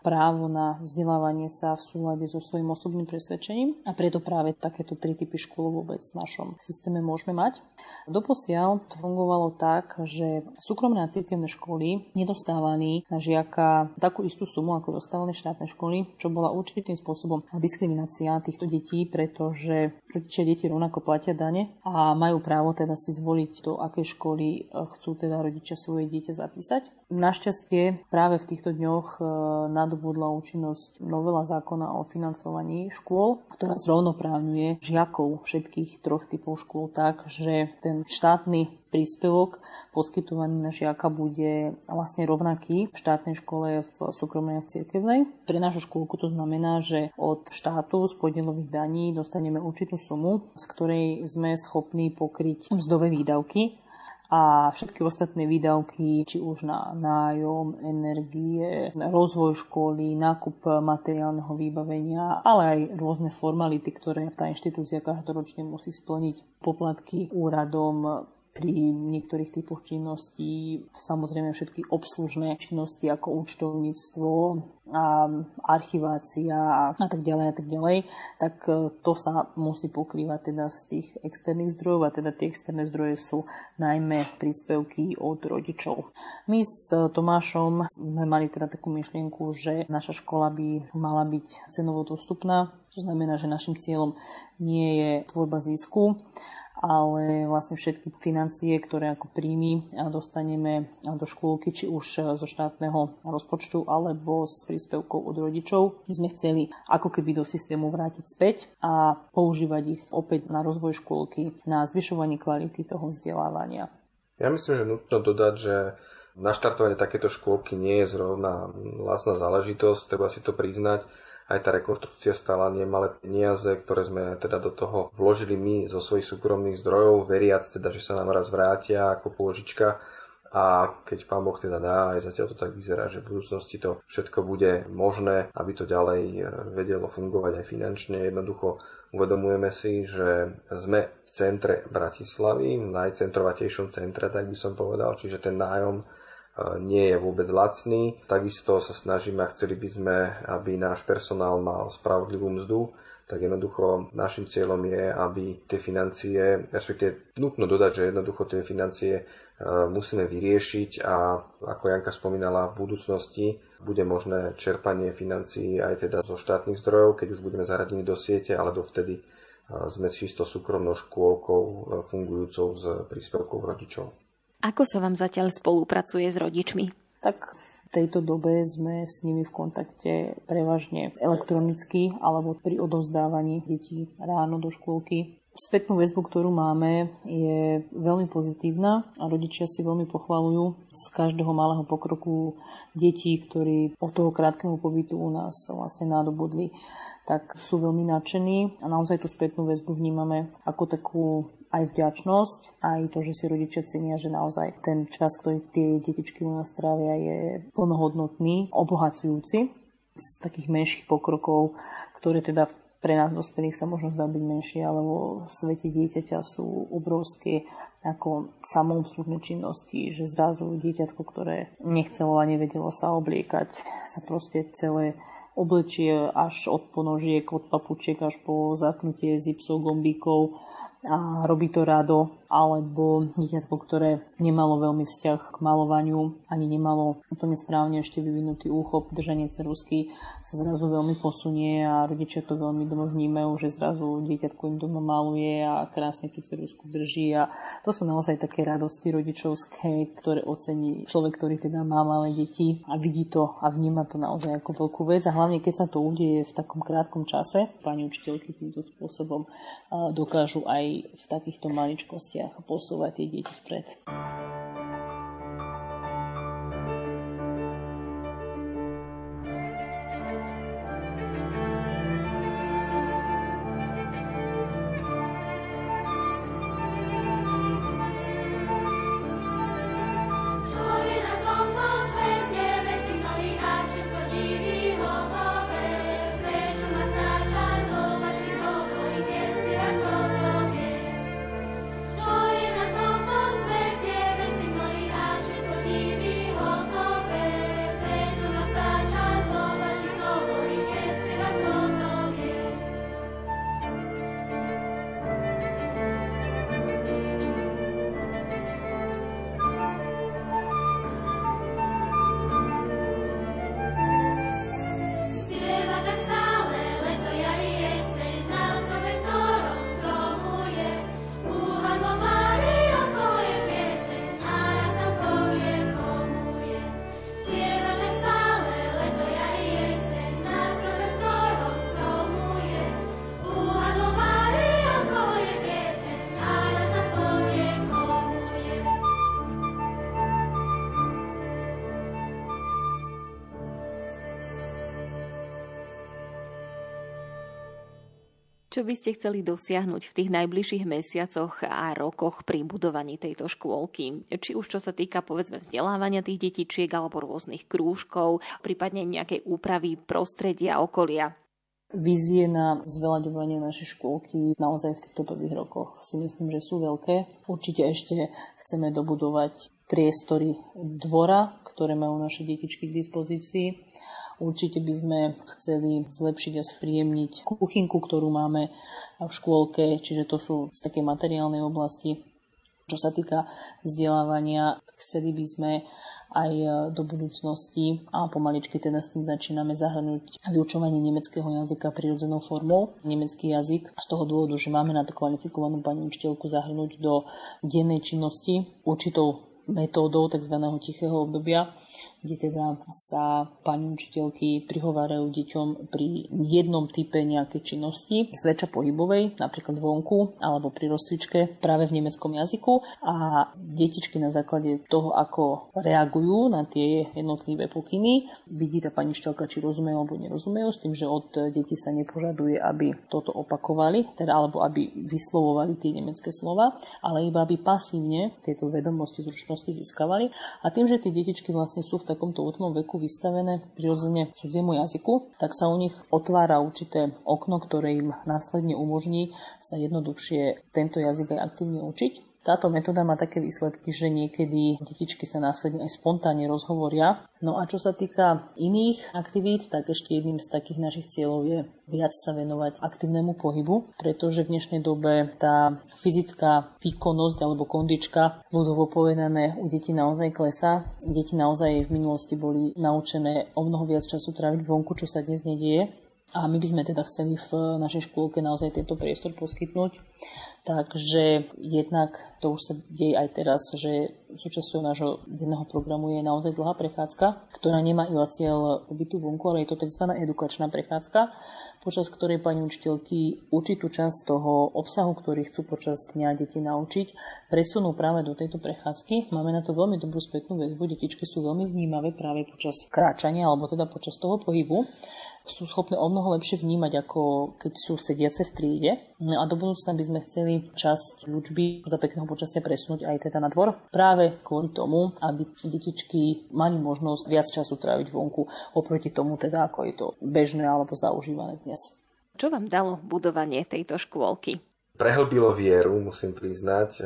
právo na vzdelávanie sa v súlade so svojím osobným presvedčením a preto práve takéto tri typy škôl vôbec v našom systéme môžeme mať. Doposiaľ to fungovalo tak, že súkromné a cirkevné školy nedostávali na žiaka takú istú sumu, ako dostávali štátne školy, čo bola určitým spôsobom diskriminácia týchto detí, pretože rodičia deti rovnako platia dane a majú právo teda si zvoliť, do akej školy chcú teda rodičia svoje dieťa zapísať. Našťastie práve v týchto dňoch e, nadobudla účinnosť novela zákona o financovaní škôl, ktorá zrovnoprávňuje žiakov všetkých troch typov škôl tak, že ten štátny príspevok poskytovaný na žiaka bude vlastne rovnaký v štátnej škole, v súkromnej a v cirkevnej. Pre našu škôlku to znamená, že od štátu z podielových daní dostaneme určitú sumu, z ktorej sme schopní pokryť mzdové výdavky a všetky ostatné výdavky, či už na nájom, energie, rozvoj školy, nákup materiálneho vybavenia, ale aj rôzne formality, ktoré tá inštitúcia každoročne musí splniť. Poplatky úradom, pri niektorých typoch činností, samozrejme všetky obslužné činnosti ako účtovníctvo, a archivácia a, tak ďalej a tak ďalej, tak e, to sa musí pokrývať teda z tých externých zdrojov a teda tie externé zdroje sú najmä príspevky od rodičov. My s Tomášom sme mali teda takú myšlienku, že naša škola by mala byť cenovo dostupná, to znamená, že našim cieľom nie je tvorba zisku, ale vlastne všetky financie, ktoré ako príjmy dostaneme do škôlky, či už zo štátneho rozpočtu alebo s príspevkou od rodičov, sme chceli ako keby do systému vrátiť späť a používať ich opäť na rozvoj škôlky, na zvyšovanie kvality toho vzdelávania. Ja myslím, že nutno dodať, že naštartovanie takéto škôlky nie je zrovna vlastná záležitosť, treba si to priznať aj tá rekonštrukcia stala nemalé peniaze, ktoré sme teda do toho vložili my zo svojich súkromných zdrojov, veriac teda, že sa nám raz vrátia ako pôžička a keď pán Boh teda dá, aj zatiaľ to tak vyzerá, že v budúcnosti to všetko bude možné, aby to ďalej e, vedelo fungovať aj finančne. Jednoducho uvedomujeme si, že sme v centre Bratislavy, najcentrovatejšom centre, tak by som povedal, čiže ten nájom nie je vôbec lacný. Takisto sa snažíme a chceli by sme, aby náš personál mal spravodlivú mzdu, tak jednoducho našim cieľom je, aby tie financie, respektíve nutno dodať, že jednoducho tie financie e, musíme vyriešiť a ako Janka spomínala, v budúcnosti bude možné čerpanie financií aj teda zo štátnych zdrojov, keď už budeme zaradení do siete, ale dovtedy e, sme čisto súkromnou škôlkou e, fungujúcou s príspevkou rodičov. Ako sa vám zatiaľ spolupracuje s rodičmi? Tak v tejto dobe sme s nimi v kontakte prevažne elektronicky alebo pri odovzdávaní detí ráno do škôlky. Spätnú väzbu, ktorú máme, je veľmi pozitívna a rodičia si veľmi pochvalujú z každého malého pokroku detí, ktorí od toho krátkeho pobytu u nás vlastne nádobudli, tak sú veľmi nadšení a naozaj tú spätnú väzbu vnímame ako takú aj vďačnosť, aj to, že si rodičia cenia, že naozaj ten čas, ktorý tie detičky u nás trávia, je plnohodnotný, obohacujúci. Z takých menších pokrokov, ktoré teda pre nás dospelých sa možno zdá byť menšie, ale vo svete dieťaťa sú obrovské ako samoobslužné činnosti, že zrazu dieťatko, ktoré nechcelo a nevedelo sa obliekať, sa proste celé oblečie až od ponožiek, od papučiek až po zapnutie zipsov, gombíkov a robí to rado alebo dieťatko, ktoré nemalo veľmi vzťah k malovaniu, ani nemalo úplne správne ešte vyvinutý úchop, držanie cerusky sa zrazu veľmi posunie a rodičia to veľmi doma vnímajú, že zrazu dieťatko im doma maluje a krásne tú cerusku drží. A to sú naozaj také radosti rodičovské, ktoré ocení človek, ktorý teda má malé deti a vidí to a vníma to naozaj ako veľkú vec. A hlavne keď sa to udeje v takom krátkom čase, pani učiteľky týmto spôsobom dokážu aj v takýchto maličkostiach činnostiach a posúvať tie deti vpred. Čo by ste chceli dosiahnuť v tých najbližších mesiacoch a rokoch pri budovaní tejto škôlky? Či už čo sa týka povedzme vzdelávania tých detičiek alebo rôznych krúžkov, prípadne nejakej úpravy prostredia okolia? Vízie na zvelaďovanie našej škôlky naozaj v týchto prvých rokoch si myslím, že sú veľké. Určite ešte chceme dobudovať priestory dvora, ktoré majú naše detičky k dispozícii Určite by sme chceli zlepšiť a spríjemniť kuchynku, ktorú máme v škôlke, čiže to sú z také materiálnej oblasti. Čo sa týka vzdelávania, chceli by sme aj do budúcnosti a pomaličky teda s tým začíname zahrnúť vyučovanie nemeckého jazyka prirodzenou formou. Nemecký jazyk z toho dôvodu, že máme na to kvalifikovanú pani učiteľku zahrnúť do dennej činnosti určitou metódou tzv. tichého obdobia kde teda sa pani učiteľky prihovárajú deťom pri jednom type nejakej činnosti, zväčša pohybovej, napríklad vonku alebo pri rozcvičke práve v nemeckom jazyku a detičky na základe toho, ako reagujú na tie jednotlivé pokyny, vidí tá pani učiteľka, či rozumejú alebo nerozumejú, s tým, že od detí sa nepožaduje, aby toto opakovali, teda alebo aby vyslovovali tie nemecké slova, ale iba aby pasívne tieto vedomosti, zručnosti získavali. A tým, že tie detičky vlastne sú v takomto útnom veku vystavené prirodzene cudziemu jazyku, tak sa u nich otvára určité okno, ktoré im následne umožní sa jednoduchšie tento jazyk aj aktívne učiť. Táto metóda má také výsledky, že niekedy detičky sa následne aj spontánne rozhovoria. No a čo sa týka iných aktivít, tak ešte jedným z takých našich cieľov je viac sa venovať aktívnemu pohybu, pretože v dnešnej dobe tá fyzická výkonnosť alebo kondička, ľudovo povedané, u detí naozaj klesá. Deti naozaj v minulosti boli naučené o mnoho viac času tráviť vonku, čo sa dnes nedieje. A my by sme teda chceli v našej škôlke naozaj tento priestor poskytnúť. Takže jednak to už sa deje aj teraz, že súčasťou nášho denného programu je naozaj dlhá prechádzka, ktorá nemá iba cieľ pobytu vonku, ale je to tzv. edukačná prechádzka, počas ktorej pani učiteľky určitú časť toho obsahu, ktorý chcú počas dňa deti naučiť, presunú práve do tejto prechádzky. Máme na to veľmi dobrú spätnú väzbu, detičky sú veľmi vnímavé práve počas kráčania alebo teda počas toho pohybu sú schopné o mnoho lepšie vnímať, ako keď sú sediace v triede. No a do budúcna by sme chceli časť ľučby za pekného počasia presunúť aj teda na dvor. Práve kvôli tomu, aby detičky mali možnosť viac času tráviť vonku, oproti tomu teda, ako je to bežné alebo zaužívané dnes. Čo vám dalo budovanie tejto škôlky? Prehlbilo vieru, musím priznať.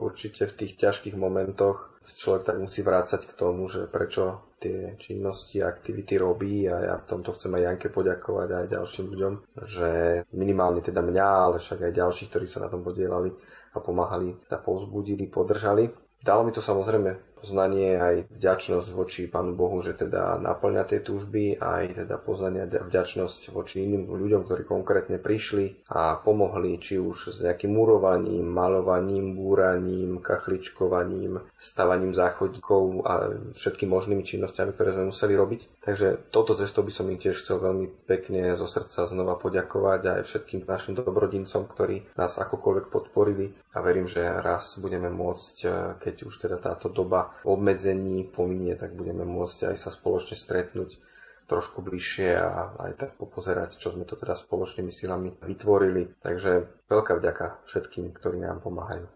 Určite v tých ťažkých momentoch človek tak musí vrácať k tomu, že prečo tie činnosti a aktivity robí a ja v tomto chcem aj Janke poďakovať aj ďalším ľuďom, že minimálne teda mňa, ale však aj ďalších, ktorí sa na tom podielali a pomáhali, a povzbudili, podržali. Dalo mi to samozrejme poznanie, aj vďačnosť voči Pánu Bohu, že teda naplňa tie túžby, aj teda poznanie vďačnosť voči iným ľuďom, ktorí konkrétne prišli a pomohli, či už s nejakým murovaním, malovaním, búraním, kachličkovaním, stavaním záchodíkov a všetkými možnými činnosťami, ktoré sme museli robiť. Takže toto cestou by som im tiež chcel veľmi pekne zo srdca znova poďakovať aj všetkým našim dobrodincom, ktorí nás akokoľvek podporili a verím, že raz budeme môcť, keď už teda táto doba obmedzení pominie, tak budeme môcť aj sa spoločne stretnúť trošku bližšie a aj tak popozerať, čo sme to teda spoločnými silami vytvorili. Takže veľká vďaka všetkým, ktorí nám pomáhajú.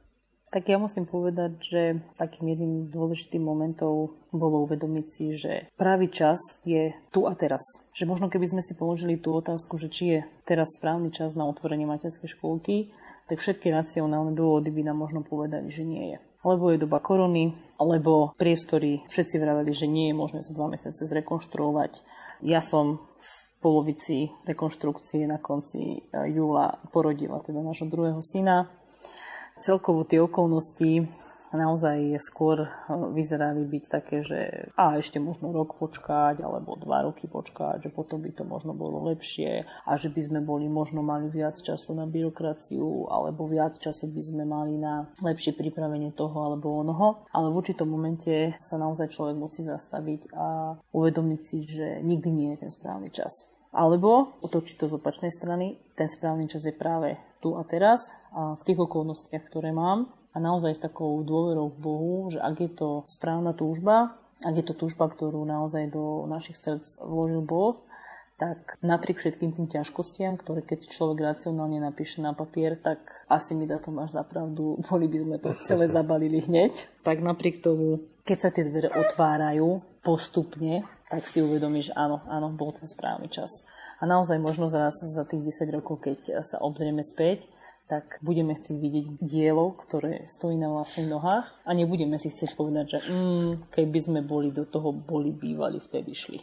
Tak ja musím povedať, že takým jedným dôležitým momentom bolo uvedomiť si, že pravý čas je tu a teraz. Že možno keby sme si položili tú otázku, že či je teraz správny čas na otvorenie materskej školky, tak všetky racionálne dôvody by nám možno povedali, že nie je lebo je doba korony, alebo priestory všetci vraveli, že nie je možné za dva mesiace zrekonštruovať. Ja som v polovici rekonštrukcie na konci eh, júla porodila teda nášho druhého syna. Celkovo tie okolnosti naozaj skôr eh, vyzerali byť také, že a ešte možno rok počkať, alebo dva roky počkať, že potom by to možno bolo lepšie a že by sme boli možno mali viac času na byrokraciu, alebo viac času by sme mali na lepšie pripravenie toho alebo onoho. Ale v určitom momente sa naozaj človek musí zastaviť a uvedomiť si, že nikdy nie je ten správny čas. Alebo otočiť to z opačnej strany, ten správny čas je práve tu a teraz a v tých okolnostiach, ktoré mám a naozaj s takou dôverou v Bohu, že ak je to správna túžba, ak je to túžba, ktorú naozaj do našich srdc vložil Boh, tak napriek všetkým tým ťažkostiam, ktoré keď človek racionálne napíše na papier, tak asi mi dá to máš zapravdu, boli by sme to celé [laughs] zabalili hneď. Tak napriek tomu, keď sa tie dvere otvárajú postupne, tak si uvedomíš, áno, áno, bol ten správny čas. A naozaj možno zraz za tých 10 rokov, keď sa obzrieme späť, tak budeme chcieť vidieť dielo, ktoré stojí na vlastných nohách a nebudeme si chcieť povedať, že mm, keby sme boli do toho, boli bývali, vtedy šli.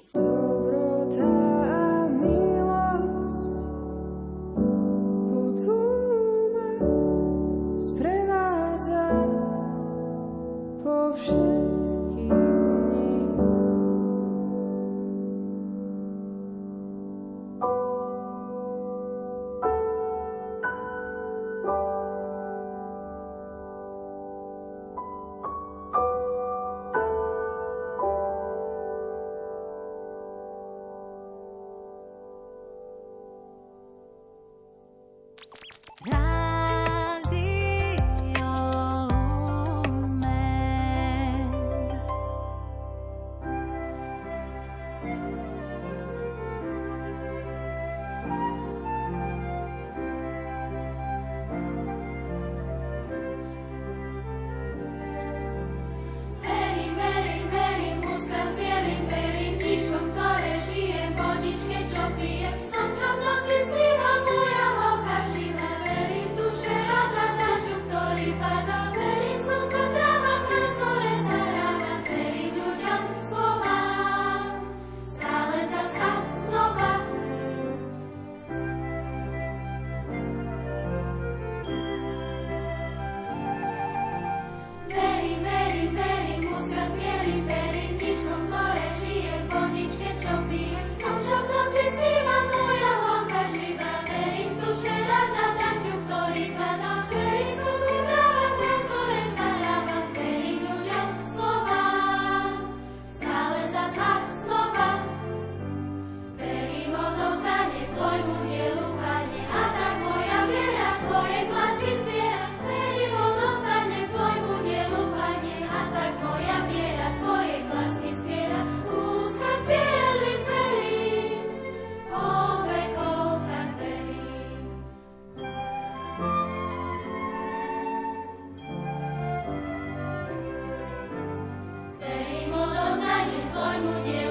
Toi, mon Dieu.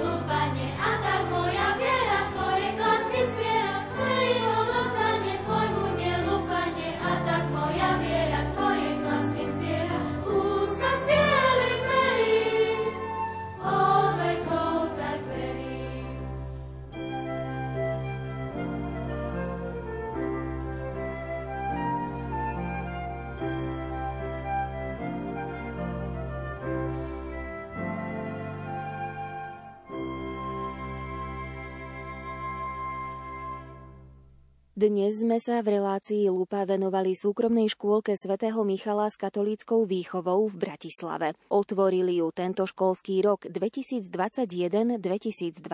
Dnes sme sa v relácii Lupa venovali súkromnej škôlke svätého Michala s katolíckou výchovou v Bratislave. Otvorili ju tento školský rok 2021-2022.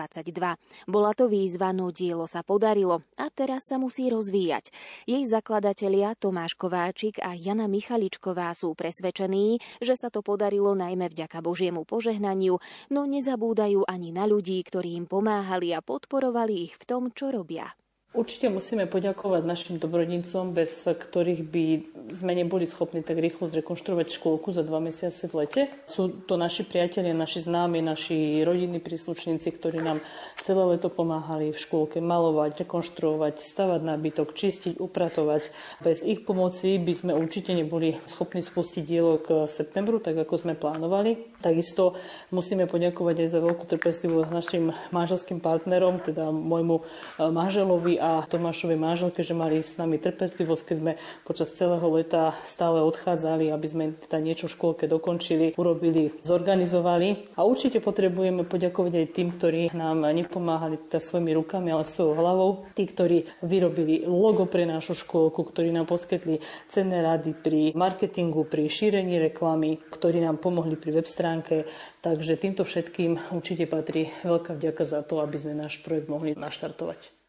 Bola to výzva, no dielo sa podarilo a teraz sa musí rozvíjať. Jej zakladatelia Tomáš Kováčik a Jana Michaličková sú presvedčení, že sa to podarilo najmä vďaka Božiemu požehnaniu, no nezabúdajú ani na ľudí, ktorí im pomáhali a podporovali ich v tom, čo robia. Určite musíme poďakovať našim dobrodincom, bez ktorých by sme neboli schopní tak rýchlo zrekonštruovať škôlku za dva mesiace v lete. Sú to naši priatelia, naši známi, naši rodinní príslušníci, ktorí nám celé leto pomáhali v škôlke malovať, rekonštruovať, stavať nábytok, čistiť, upratovať. Bez ich pomoci by sme určite neboli schopní spustiť dielo k septembru, tak ako sme plánovali. Takisto musíme poďakovať aj za veľkú trpezlivosť našim manželským partnerom, teda môjmu manželovi a Tomášovej manželke, že mali s nami trpezlivosť, keď sme počas celého leta stále odchádzali, aby sme teda niečo v škôlke dokončili, urobili, zorganizovali. A určite potrebujeme poďakovať aj tým, ktorí nám nepomáhali teda svojimi rukami, ale svojou hlavou. Tí, ktorí vyrobili logo pre našu škôlku, ktorí nám poskytli cenné rady pri marketingu, pri šírení reklamy, ktorí nám pomohli pri web stránke. Takže týmto všetkým určite patrí veľká vďaka za to, aby sme náš projekt mohli naštartovať.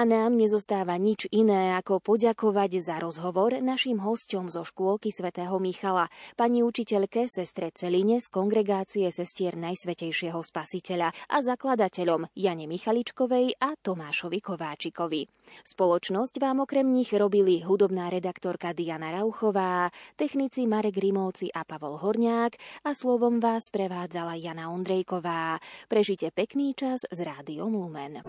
A nám nezostáva nič iné, ako poďakovať za rozhovor našim hosťom zo škôlky svätého Michala, pani učiteľke sestre Celine z kongregácie sestier Najsvetejšieho spasiteľa a zakladateľom Jane Michaličkovej a Tomášovi Kováčikovi. Spoločnosť vám okrem nich robili hudobná redaktorka Diana Rauchová, technici Marek Rimovci a Pavol Horniák a slovom vás prevádzala Jana Ondrejková. Prežite pekný čas s rádiom Lumen.